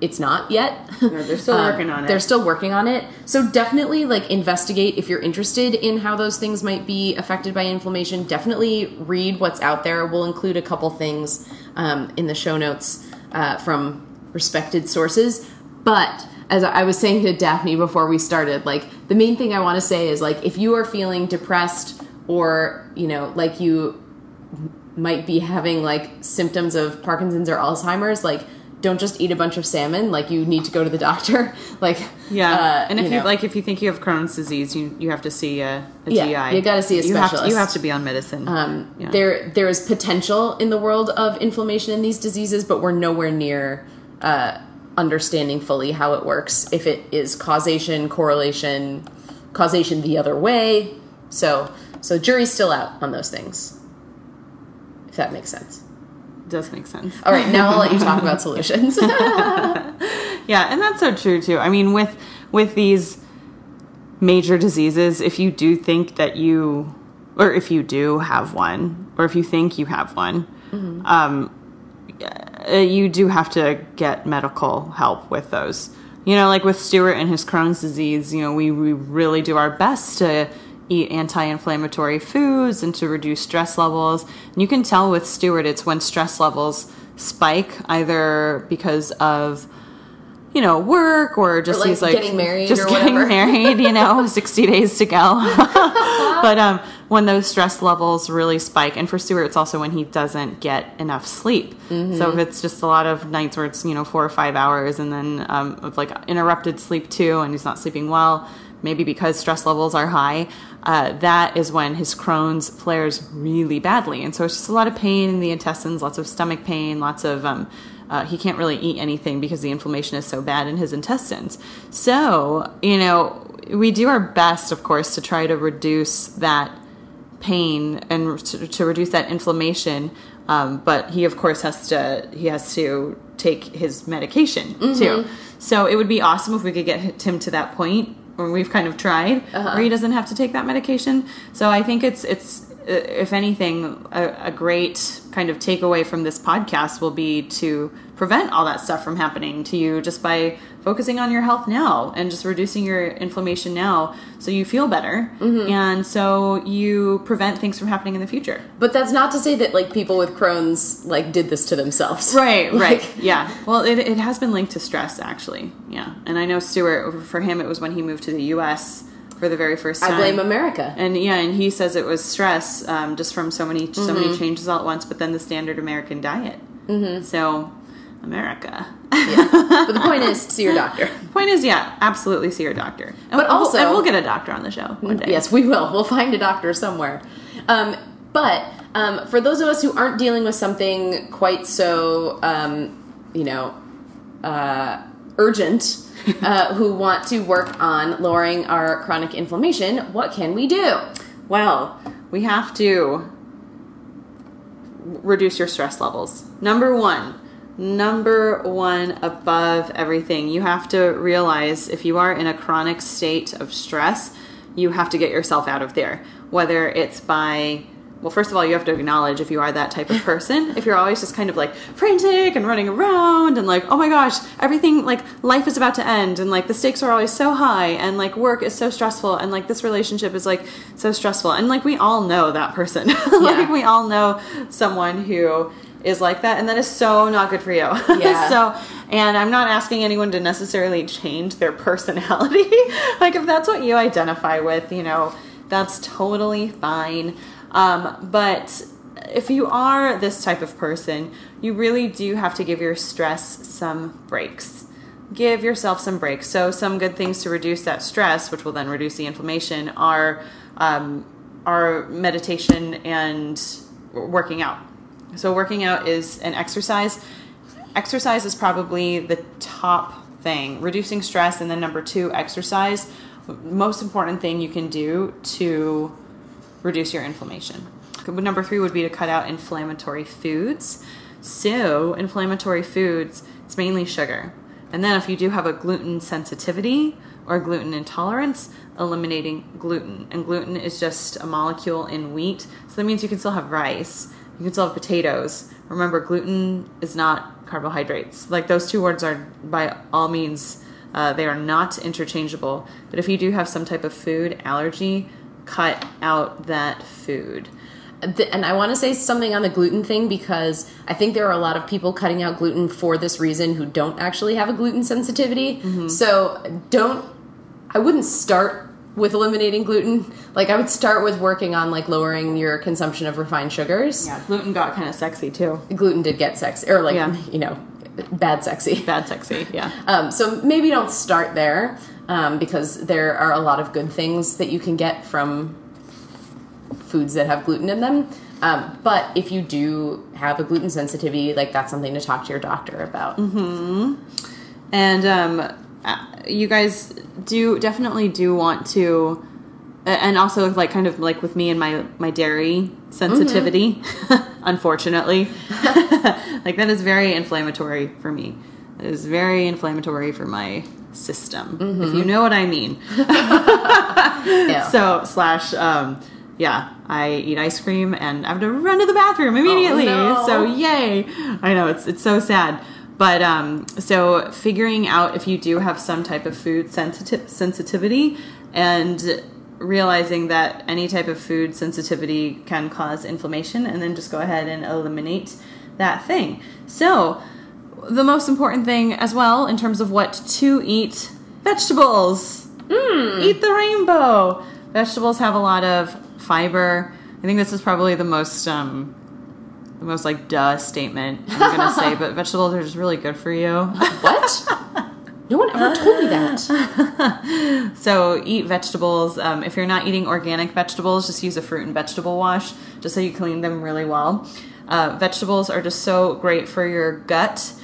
it's not yet. No, they're still Um, working on it. They're still working on it. So definitely like investigate if you're interested in how those things might be affected by inflammation. Definitely read what's out there. We'll include a couple things um, in the show notes uh, from respected sources. But as I was saying to Daphne before we started, like the main thing I want to say is like if you are feeling depressed or you know like you might be having like symptoms of Parkinson's or Alzheimer's, like don't just eat a bunch of salmon. Like you need to go to the doctor. like Yeah, uh, and if you, know. like, if you think you have Crohn's disease, you you have to see a, a Yeah, GI. you gotta see a You have to, you have to be on medicine. Um, Yeah. There, there is potential in the world of inflammation in these diseases, but we're nowhere near uh, understanding fully how it works. If it is causation, correlation, causation the other way. So, so jury's still out on those things. If that makes sense. Does make sense. All right, now I'll let you talk about solutions. Yeah, and that's so true too. I mean, with with these major diseases, if you do think that you, or if you do have one, or if you think you have one, um, uh, you do have to get medical help with those. You know, like with Stuart and his Crohn's disease, you know, we, we really do our best to eat anti-inflammatory foods and to reduce stress levels. And you can tell with Stuart, it's when stress levels spike, either because of you know, work or just like, he's like getting married just or getting whatever. married, you know, 60 days to go. but um, when those stress levels really spike, and for Stuart, it's also when he doesn't get enough sleep. Mm-hmm. So if it's just a lot of nights where it's, you know, four or five hours and then um, of like interrupted sleep too, and he's not sleeping well, maybe because stress levels are high, uh, that is when his Crohn's flares really badly. And so it's just a lot of pain in the intestines, lots of stomach pain, lots of, um, uh, he can't really eat anything because the inflammation is so bad in his intestines. So, you know, we do our best, of course, to try to reduce that pain and to, to reduce that inflammation. Um, but he, of course, has to he has to take his medication too. So it would be awesome if we could get him to that point where we've kind of tried, where he doesn't have to take that medication. So I think it's it's uh, if anything, a, a great kind of takeaway from this podcast will be to prevent all that stuff from happening to you just by focusing on your health now and just reducing your inflammation now so you feel better and so you prevent things from happening in the future. but that's not to say that like people with Crohn's like did this to themselves. Right, Like- right. Yeah. Well, it, it has been linked to stress, actually. Yeah. And I know Stuart, for him, it was when he moved to the U.S. for the very first time. I blame America. And yeah, and he says it was stress um, just from so many so Mm-hmm. many changes all at once, but then the standard American diet. Mm-hmm. So, America. but the point is, see your doctor. Point is, yeah, absolutely see your doctor. And But we'll- also- and we'll get a doctor on the show one day. Yes, we will. We'll find a doctor somewhere. Um, but um, for those of us who aren't dealing with something quite so, um, you know, uh, urgent, uh, who want to work on lowering our chronic inflammation, what can we do? Well, we have to reduce your stress levels. Number one, number one above everything, you have to realize if you are in a chronic state of stress, you have to get yourself out of there. Whether it's by well, first of all, you have to acknowledge if you are that type of person. If you're always just kind of like frantic and running around and like, oh my gosh, everything, like life is about to end and like the stakes are always so high and like work is so stressful and like this relationship is like so stressful. And like we all know that person. like Yeah. we all know someone who is like that and that is so not good for you. Yeah. so, and I'm not asking anyone to necessarily change their personality. like if that's what you identify with, you know, that's totally fine. Um, but if you are this type of person, you really do have to give your stress some breaks. Give yourself some breaks. So, some good things to reduce that stress, which will then reduce the inflammation, are um, are meditation and working out. So, working out is an exercise. Exercise is probably the top thing. Reducing stress, and then number two, exercise. Most important thing you can do to reduce your inflammation. Number three would be to cut out inflammatory foods. So, inflammatory foods, it's mainly sugar. And then, if you do have a gluten sensitivity or gluten intolerance, eliminating gluten. And gluten is just a molecule in wheat. So, that means you can still have rice, you can still have potatoes. Remember, gluten is not carbohydrates. Like, those two words are by all means, uh, they are not interchangeable. But if you do have some type of food allergy, cut out that food. And I want to say something on the gluten thing because I think there are a lot of people cutting out gluten for this reason who don't actually have a gluten sensitivity. Mm-hmm. So don't, I wouldn't start with eliminating gluten. Like I would start with working on like lowering your consumption of refined sugars. Yeah, gluten got kind of sexy too. Gluten did get sexy, or like Yeah. you know, bad sexy. Bad sexy. Yeah. Um, so maybe don't start there um, because there are a lot of good things that you can get from foods that have gluten in them. Um, but if you do have a gluten sensitivity, like that's something to talk to your doctor about. And um, Uh, you guys do definitely do want to, uh, and also like kind of like with me and my my dairy sensitivity, unfortunately, like that is very inflammatory for me. It is very inflammatory for my system, if you mm-hmm. know what I mean. Yeah. So slash um yeah, I eat ice cream and I have to run to the bathroom immediately. Oh, no. So yay. I know it's it's so sad. But um so figuring out if you do have some type of food sensitive sensitivity and realizing that any type of food sensitivity can cause inflammation and then just go ahead and eliminate that thing. So the most important thing as well in terms of what to eat vegetables. Eat the rainbow. Vegetables have a lot of fiber. I think this is probably the most um the most like duh statement i'm gonna say but vegetables are just really good for you. What? No one ever told me that. so eat vegetables. Um, if you're not eating organic vegetables just use a fruit and vegetable wash just so you clean them really well. Uh, vegetables are just so great for your gut.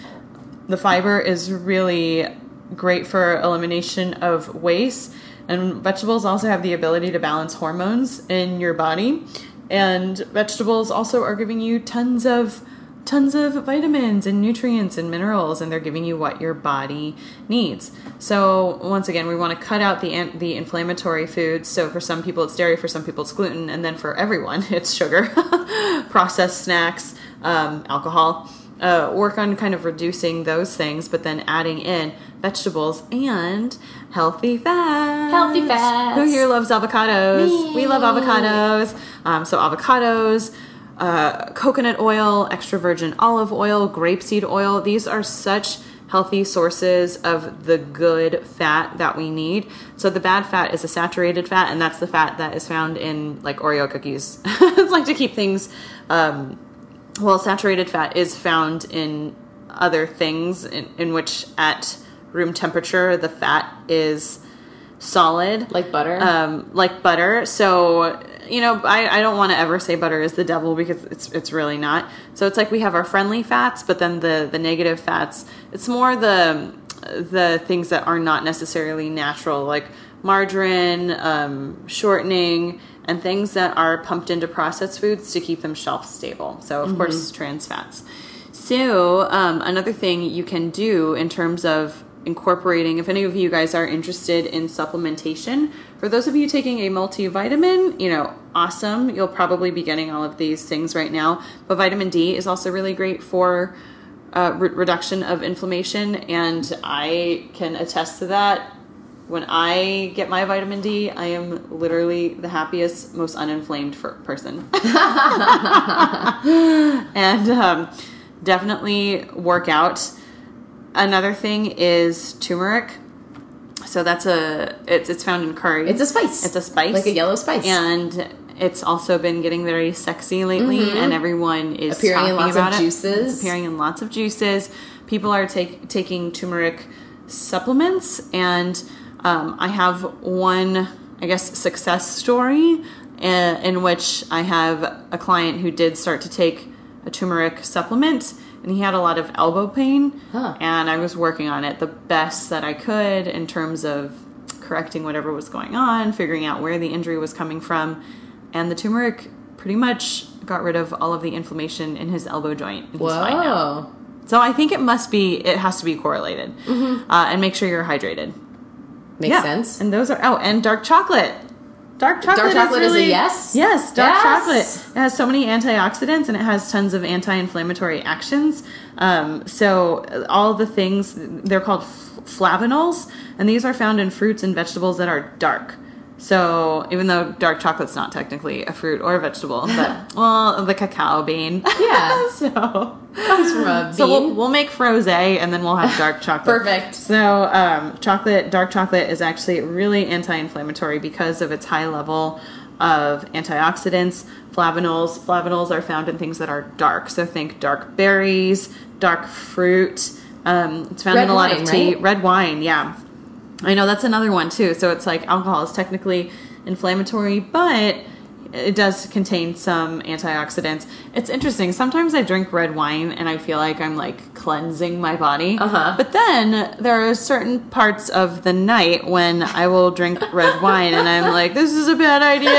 The fiber is really great for elimination of waste and vegetables also have the ability to balance hormones in your body and vegetables also are giving you tons of tons of vitamins and nutrients and minerals and they're giving you what your body needs. So once again we want to cut out the the inflammatory foods. So for some people it's dairy for some people it's gluten and then for everyone it's sugar. Processed snacks um, alcohol. Uh, work on kind of reducing those things, but then adding in vegetables and healthy fats. Healthy fats. Who here loves avocados? Me. We love avocados. Um, so avocados, uh, coconut oil, extra virgin olive oil, grapeseed oil. These are such healthy sources of the good fat that we need. So the bad fat is a saturated fat, and that's the fat that is found in like Oreo cookies. it's like to keep things. Um, well, saturated fat is found in other things in, in which at room temperature the fat is solid. Like butter? um, like butter. So you know i, I don't want to ever say butter is the devil because it's it's really not. So it's like we have our friendly fats but then the the negative fats. It's more the the things that are not necessarily natural like margarine um, shortening and things that are pumped into processed foods to keep them shelf stable. So of course trans fats. So, um, another thing you can do in terms of incorporating, if any of you guys are interested in supplementation, for those of you taking a multivitamin, you know, awesome. You'll probably be getting all of these things right now. But vitamin D is also really great for uh, re- reduction of inflammation, and I can attest to that. When I get my vitamin D, I am literally the happiest, most uninflamed person. and um, definitely work out. Another thing is turmeric. So that's a it's it's found in curry. it's a spice. it's a spice, Like a yellow spice. and it's also been getting very sexy lately, and everyone is Mm-hmm. Appearing in lots of about it. juices. It's appearing in lots of juices. People are take, taking turmeric supplements, and um, I have one, I guess, success story uh, in which I have a client who did start to take a turmeric supplement, and he had a lot of elbow pain, Huh. and I was working on it the best that I could in terms of correcting whatever was going on, figuring out where the injury was coming from, and the turmeric pretty much got rid of all of the inflammation in his elbow joint. He's. Whoa. So I think it must be, it has to be correlated. Uh, and make sure you're hydrated. Makes Yeah. sense. And those are, oh, and dark chocolate. Dark chocolate, chocolate is a yes? Yes, dark Yes. chocolate. It has so many antioxidants and it has tons of anti-inflammatory actions. Um, so uh, all the things they're called f- flavanols, and these are found in fruits and vegetables that are dark. So even though dark chocolate's not technically a fruit or a vegetable, but well, the cacao bean. Yeah. so Comes from a bean. so we'll, we'll make froze and then we'll have dark chocolate. Perfect. So um, chocolate, dark chocolate is actually really anti-inflammatory because of its high level of antioxidants, flavonols. Flavonols are found in things that are dark. So think dark berries, dark fruit. Um, it's found Red in a lot wine, of tea. right? Red wine, yeah. I know that's another one too. So it's like alcohol is technically inflammatory, but it does contain some antioxidants. It's interesting. Sometimes I drink red wine and I feel like I'm like cleansing my body. Uh-huh. But then there are certain parts of the night when I will drink red wine and I'm like, this is a bad idea.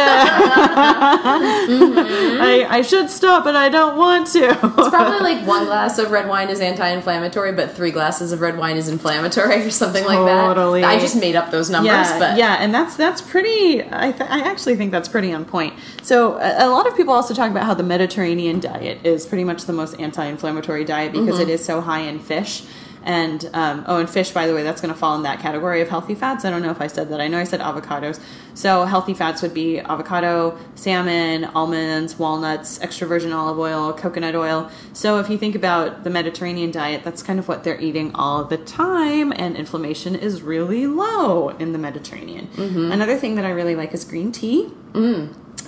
I, I should stop, but I don't want to. It's probably like one glass of red wine is anti-inflammatory, but three glasses of red wine is inflammatory, or something Totally. like that. I just made up those numbers, yeah, but yeah, and that's that's pretty. I, th- I actually think that's pretty on point. So a, a lot of people also talk about how the Mediterranean diet is pretty much the most anti-inflammatory diet because Mm-hmm. it is so high in fish. And um, oh, and fish, by the way, that's going to fall in that category of healthy fats. I don't know if I said that. I know I said avocados. So healthy fats would be avocado, salmon, almonds, walnuts, extra virgin olive oil, coconut oil. So if you think about the Mediterranean diet, that's kind of what they're eating all the time, and inflammation is really low in the Mediterranean. Another thing that I really like is green tea.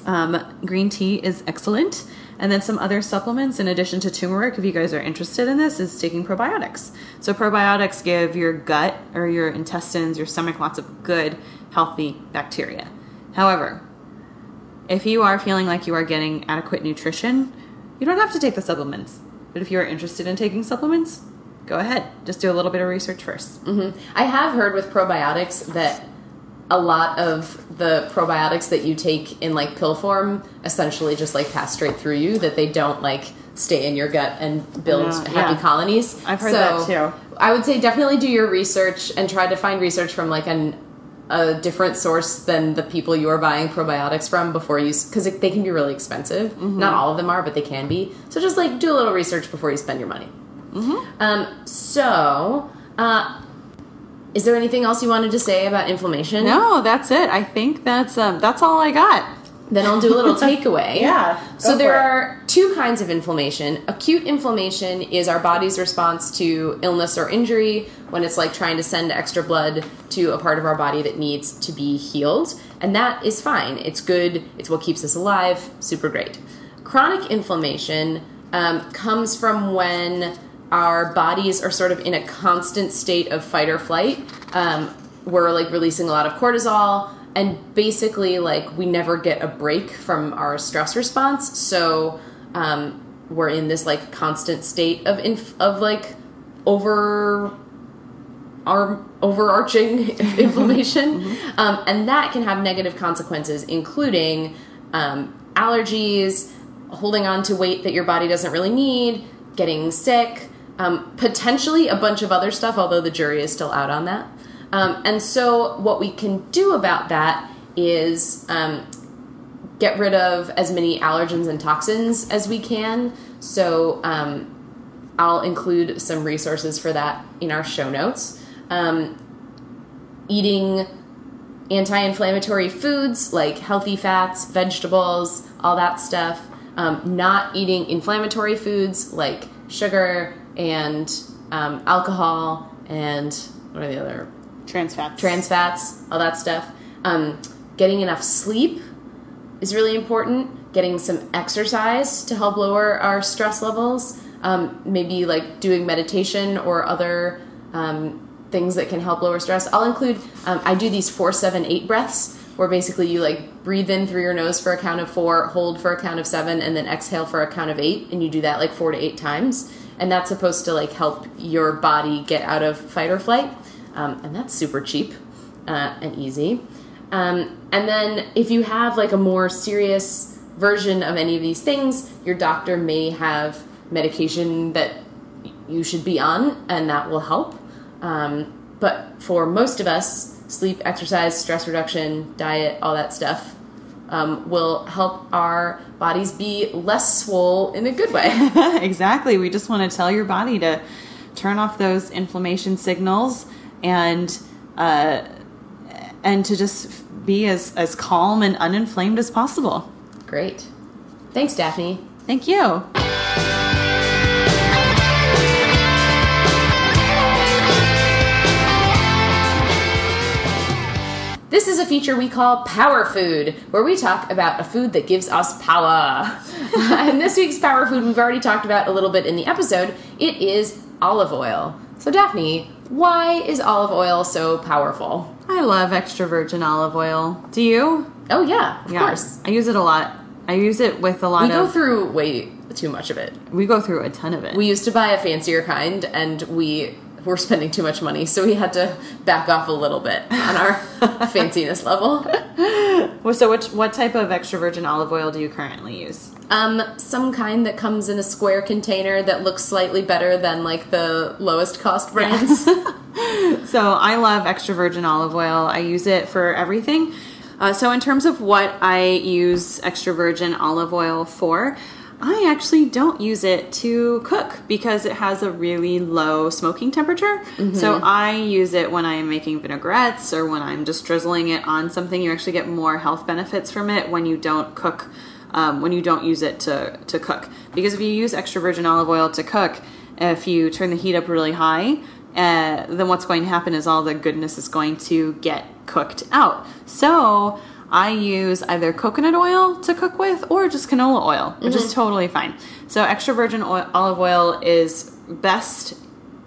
Um, green tea is excellent. And then some other supplements, in addition to turmeric, if you guys are interested in this, is taking probiotics. So, probiotics give your gut or your intestines, your stomach, lots of good, healthy bacteria. However, if you are feeling like you are getting adequate nutrition, you don't have to take the supplements. But if you are interested in taking supplements, go ahead. Just do a little bit of research 1st I have heard with probiotics that a lot of the probiotics that you take in like pill form essentially just like pass straight through you that they don't like stay in your gut and build Yeah, happy yeah. colonies. I've heard that, too. I would say definitely do your research and try to find research from like an a different source than the people you are buying probiotics from before you because they can be really expensive. Mm-hmm. Not all of them are, but they can be. So just like do a little research before you spend your money. Mm-hmm. Um, so, uh, is there anything else you wanted to say about inflammation? No, that's it. I think that's um, that's all I got. Then I'll do a little takeaway. Yeah, So there are two kinds of inflammation. Acute inflammation is our body's response to illness or injury when it's like trying to send extra blood to a part of our body that needs to be healed. And that is fine. It's good. It's what keeps us alive. Super great. Chronic inflammation um, comes from when our bodies are sort of in a constant state of fight or flight. Um, we're like releasing a lot of cortisol and basically like we never get a break from our stress response. So um, we're in this like constant state of inf- of like over our overarching inflammation. Um, and that can have negative consequences including um, allergies holding on to weight that your body doesn't really need getting sick um, potentially a bunch of other stuff although the jury is still out on that um, and so, what we can do about that is um, get rid of as many allergens and toxins as we can. So, um, I'll include some resources for that in our show notes. Um, eating anti inflammatory foods like healthy fats, vegetables, all that stuff. Um, not eating inflammatory foods like sugar and um, alcohol and what are the other Trans fats. trans fats, all that stuff. Um, getting enough sleep is really important. Getting some exercise to help lower our stress levels. Um, maybe like doing meditation or other um, things that can help lower stress. I'll include, um, I do these four, seven, eight breaths where basically you like breathe in through your nose for a count of four, hold for a count of seven, and then exhale for a count of eight. And you do that like four to eight times. And that's supposed to like help your body get out of fight or flight um, and that's super cheap uh, and easy. Um, and then if you have like a more serious version of any of these things, your doctor may have medication that you should be on, and that will help. Um, but for most of us, sleep, exercise, stress reduction, diet, all that stuff um, will help our bodies be less swole in a good way. exactly. We just want to tell your body to turn off those inflammation signals and uh, and to just be as as calm and uninflamed as possible. Great. Thanks, Daphne. Thank you. This is a feature we call Power Food, where we talk about a food that gives us power. and this week's Power Food we've already talked about a little bit in the episode. It is olive oil. So, Daphne, why is olive oil so powerful? I love extra virgin olive oil. Do you? Oh, yeah, of Yeah. course. I use it a lot. I use it with a lot of- We go through way too much of it. we go through a ton of it. We used to buy a fancier kind, and we were spending too much money, so we had to back off a little bit on our fanciness level. Well, so, which what type of extra virgin olive oil do you currently use? Um, some kind that comes in a square container that looks slightly better than like the lowest cost brands. So I love extra virgin olive oil. I use it for everything. Uh, so in terms of what I use extra virgin olive oil for, I actually don't use it to cook because it has a really low smoking temperature. So I use it when I'm making vinaigrettes or when I'm just drizzling it on something. You actually get more health benefits from it when you don't cook, um, when you don't use it to, to cook. Because if you use extra virgin olive oil to cook, if you turn the heat up really high, uh, then what's going to happen is all the goodness is going to get cooked out. So I use either coconut oil to cook with or just canola oil, which is mm-hmm. totally fine. So extra virgin oil, olive oil is best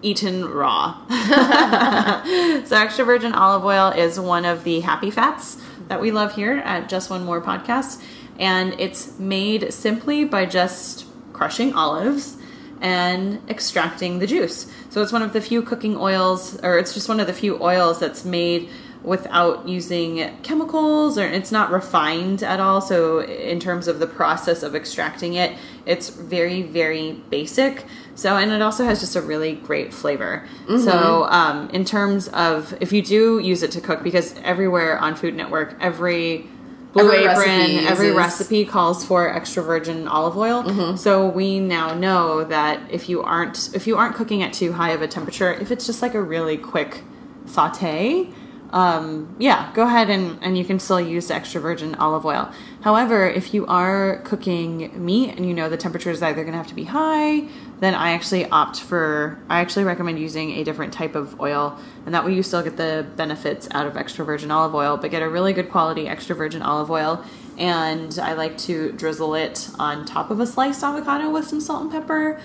eaten raw. so extra virgin olive oil is one of the happy fats that we love here at Just One More podcast, and it's made simply by just crushing olives and extracting the juice. So it's one of the few cooking oils, or it's just one of the few oils that's made without using chemicals or it's not refined at all. So in terms of the process of extracting it it's very very basic. So and it also has just a really great flavor. So um, in terms of if you do use it to cook because everywhere on food network every blue Every apron recipe every recipe calls for extra virgin olive oil. So we now know that if you aren't if you aren't cooking at too high of a temperature if it's just like a really quick saute um, yeah, go ahead and, and you can still use extra virgin olive oil. However, if you are cooking meat and you know the temperature is either going to have to be high, then I actually opt for, I actually recommend using a different type of oil. And that way you still get the benefits out of extra virgin olive oil, but get a really good quality extra virgin olive oil. And I like to drizzle it on top of a sliced avocado with some salt and pepper,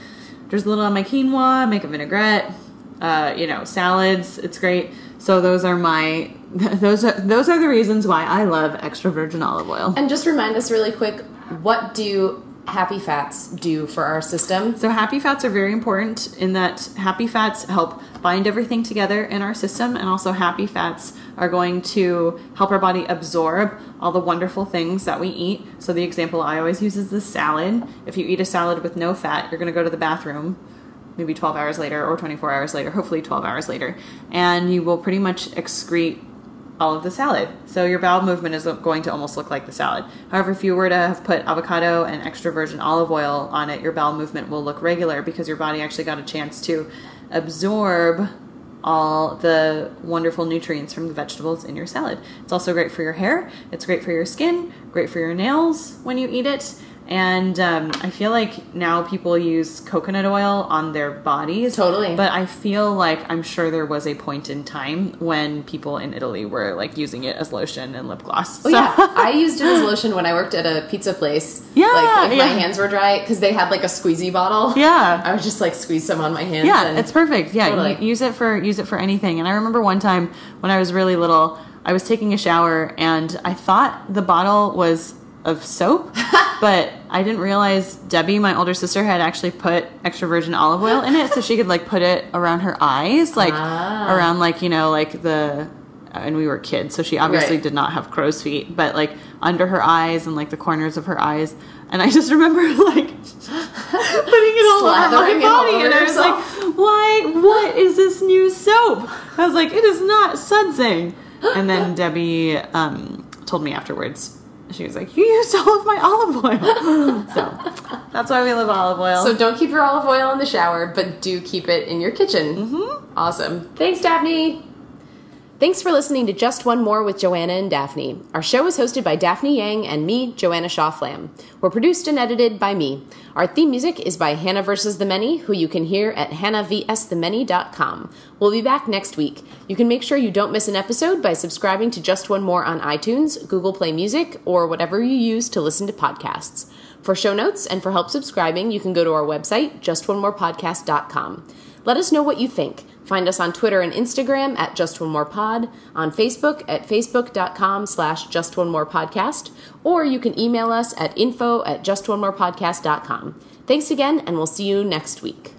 drizzle it on my quinoa, make a vinaigrette, uh, you know, salads. It's great. So those are my those are those are the reasons why I love extra virgin olive oil. and just remind us really quick what do happy fats do for our system? So happy fats are very important in that happy fats help bind everything together in our system and also happy fats are going to help our body absorb all the wonderful things that we eat. So the example I always use is the salad. If you eat a salad with no fat, you're going to go to the bathroom maybe 12 hours later or 24 hours later, hopefully 12 hours later, and you will pretty much excrete all of the salad. So your bowel movement is going to almost look like the salad. However, if you were to have put avocado and extra virgin olive oil on it, your bowel movement will look regular because your body actually got a chance to absorb all the wonderful nutrients from the vegetables in your salad. It's also great for your hair, it's great for your skin, great for your nails when you eat it. And um, I feel like now people use coconut oil on their bodies. Totally. But I feel like I'm sure there was a point in time when people in Italy were like using it as lotion and lip gloss. Oh yeah, I used it as lotion when I worked at a pizza place. Yeah, like if yeah. my hands were dry because they had like a squeezy bottle. Yeah. I would just like squeeze some on my hands. Yeah, and it's perfect. Yeah, Totally. use it for use it for anything. And I remember one time when I was really little, I was taking a shower and I thought the bottle was of soap, but I didn't realize Debbie, my older sister, had actually put extra virgin olive oil in it so she could like put it around her eyes, like Ah. around like you know like the. And we were kids, so she obviously Right. did not have crow's feet, but like under her eyes and like the corners of her eyes. And I just remember like putting it all over my Slathering it all body, over and I was yourself. like, why what is this new soap i was like it is not sudsing and then debbie um, told me afterwards she was like you used all of my olive oil so that's why we love olive oil So don't keep your olive oil in the shower, but do keep it in your kitchen. Mm-hmm. Awesome. Thanks, Daphne. Thanks for listening to Just One More with Joanna and Daphne. Our show is hosted by Daphne Yang and me, Joanna Shaw Flamm. We're produced and edited by me. Our theme music is by Hannah vs. the Many, who you can hear at hannahvsthemany.com. We'll be back next week. You can make sure you don't miss an episode by subscribing to Just One More on iTunes, Google Play Music, or whatever you use to listen to podcasts. For show notes and for help subscribing, you can go to our website, justonemorepodcast.com. Let us know what you think. Find us on Twitter and Instagram at Just One More Pod, on Facebook at facebook.com slash Just One More Podcast, or you can email us at info at justonemorepodcast.com. Thanks again, and we'll see you next week.